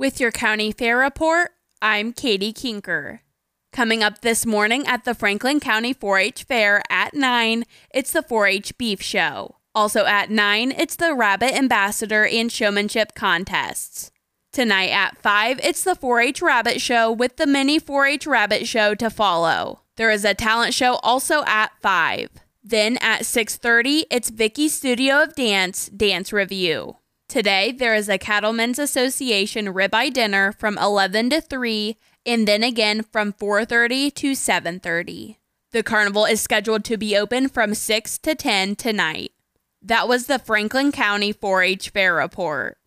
With your county fair report, I'm Katie Kinker. Coming up this morning at the Franklin County 4 H Fair at 9, it's the 4 H Beef Show. Also at 9, it's the Rabbit Ambassador and Showmanship contests. Tonight at 5, it's the 4 H Rabbit Show with the mini 4 H Rabbit Show to follow. There is a talent show also at 5. Then at 6:30, it's Vicky's Studio of Dance Dance Review. Today there is a Cattlemen's Association ribeye dinner from 11 to 3 and then again from 4:30 to 7:30. The carnival is scheduled to be open from 6 to 10 tonight. That was the Franklin County 4-H Fair report.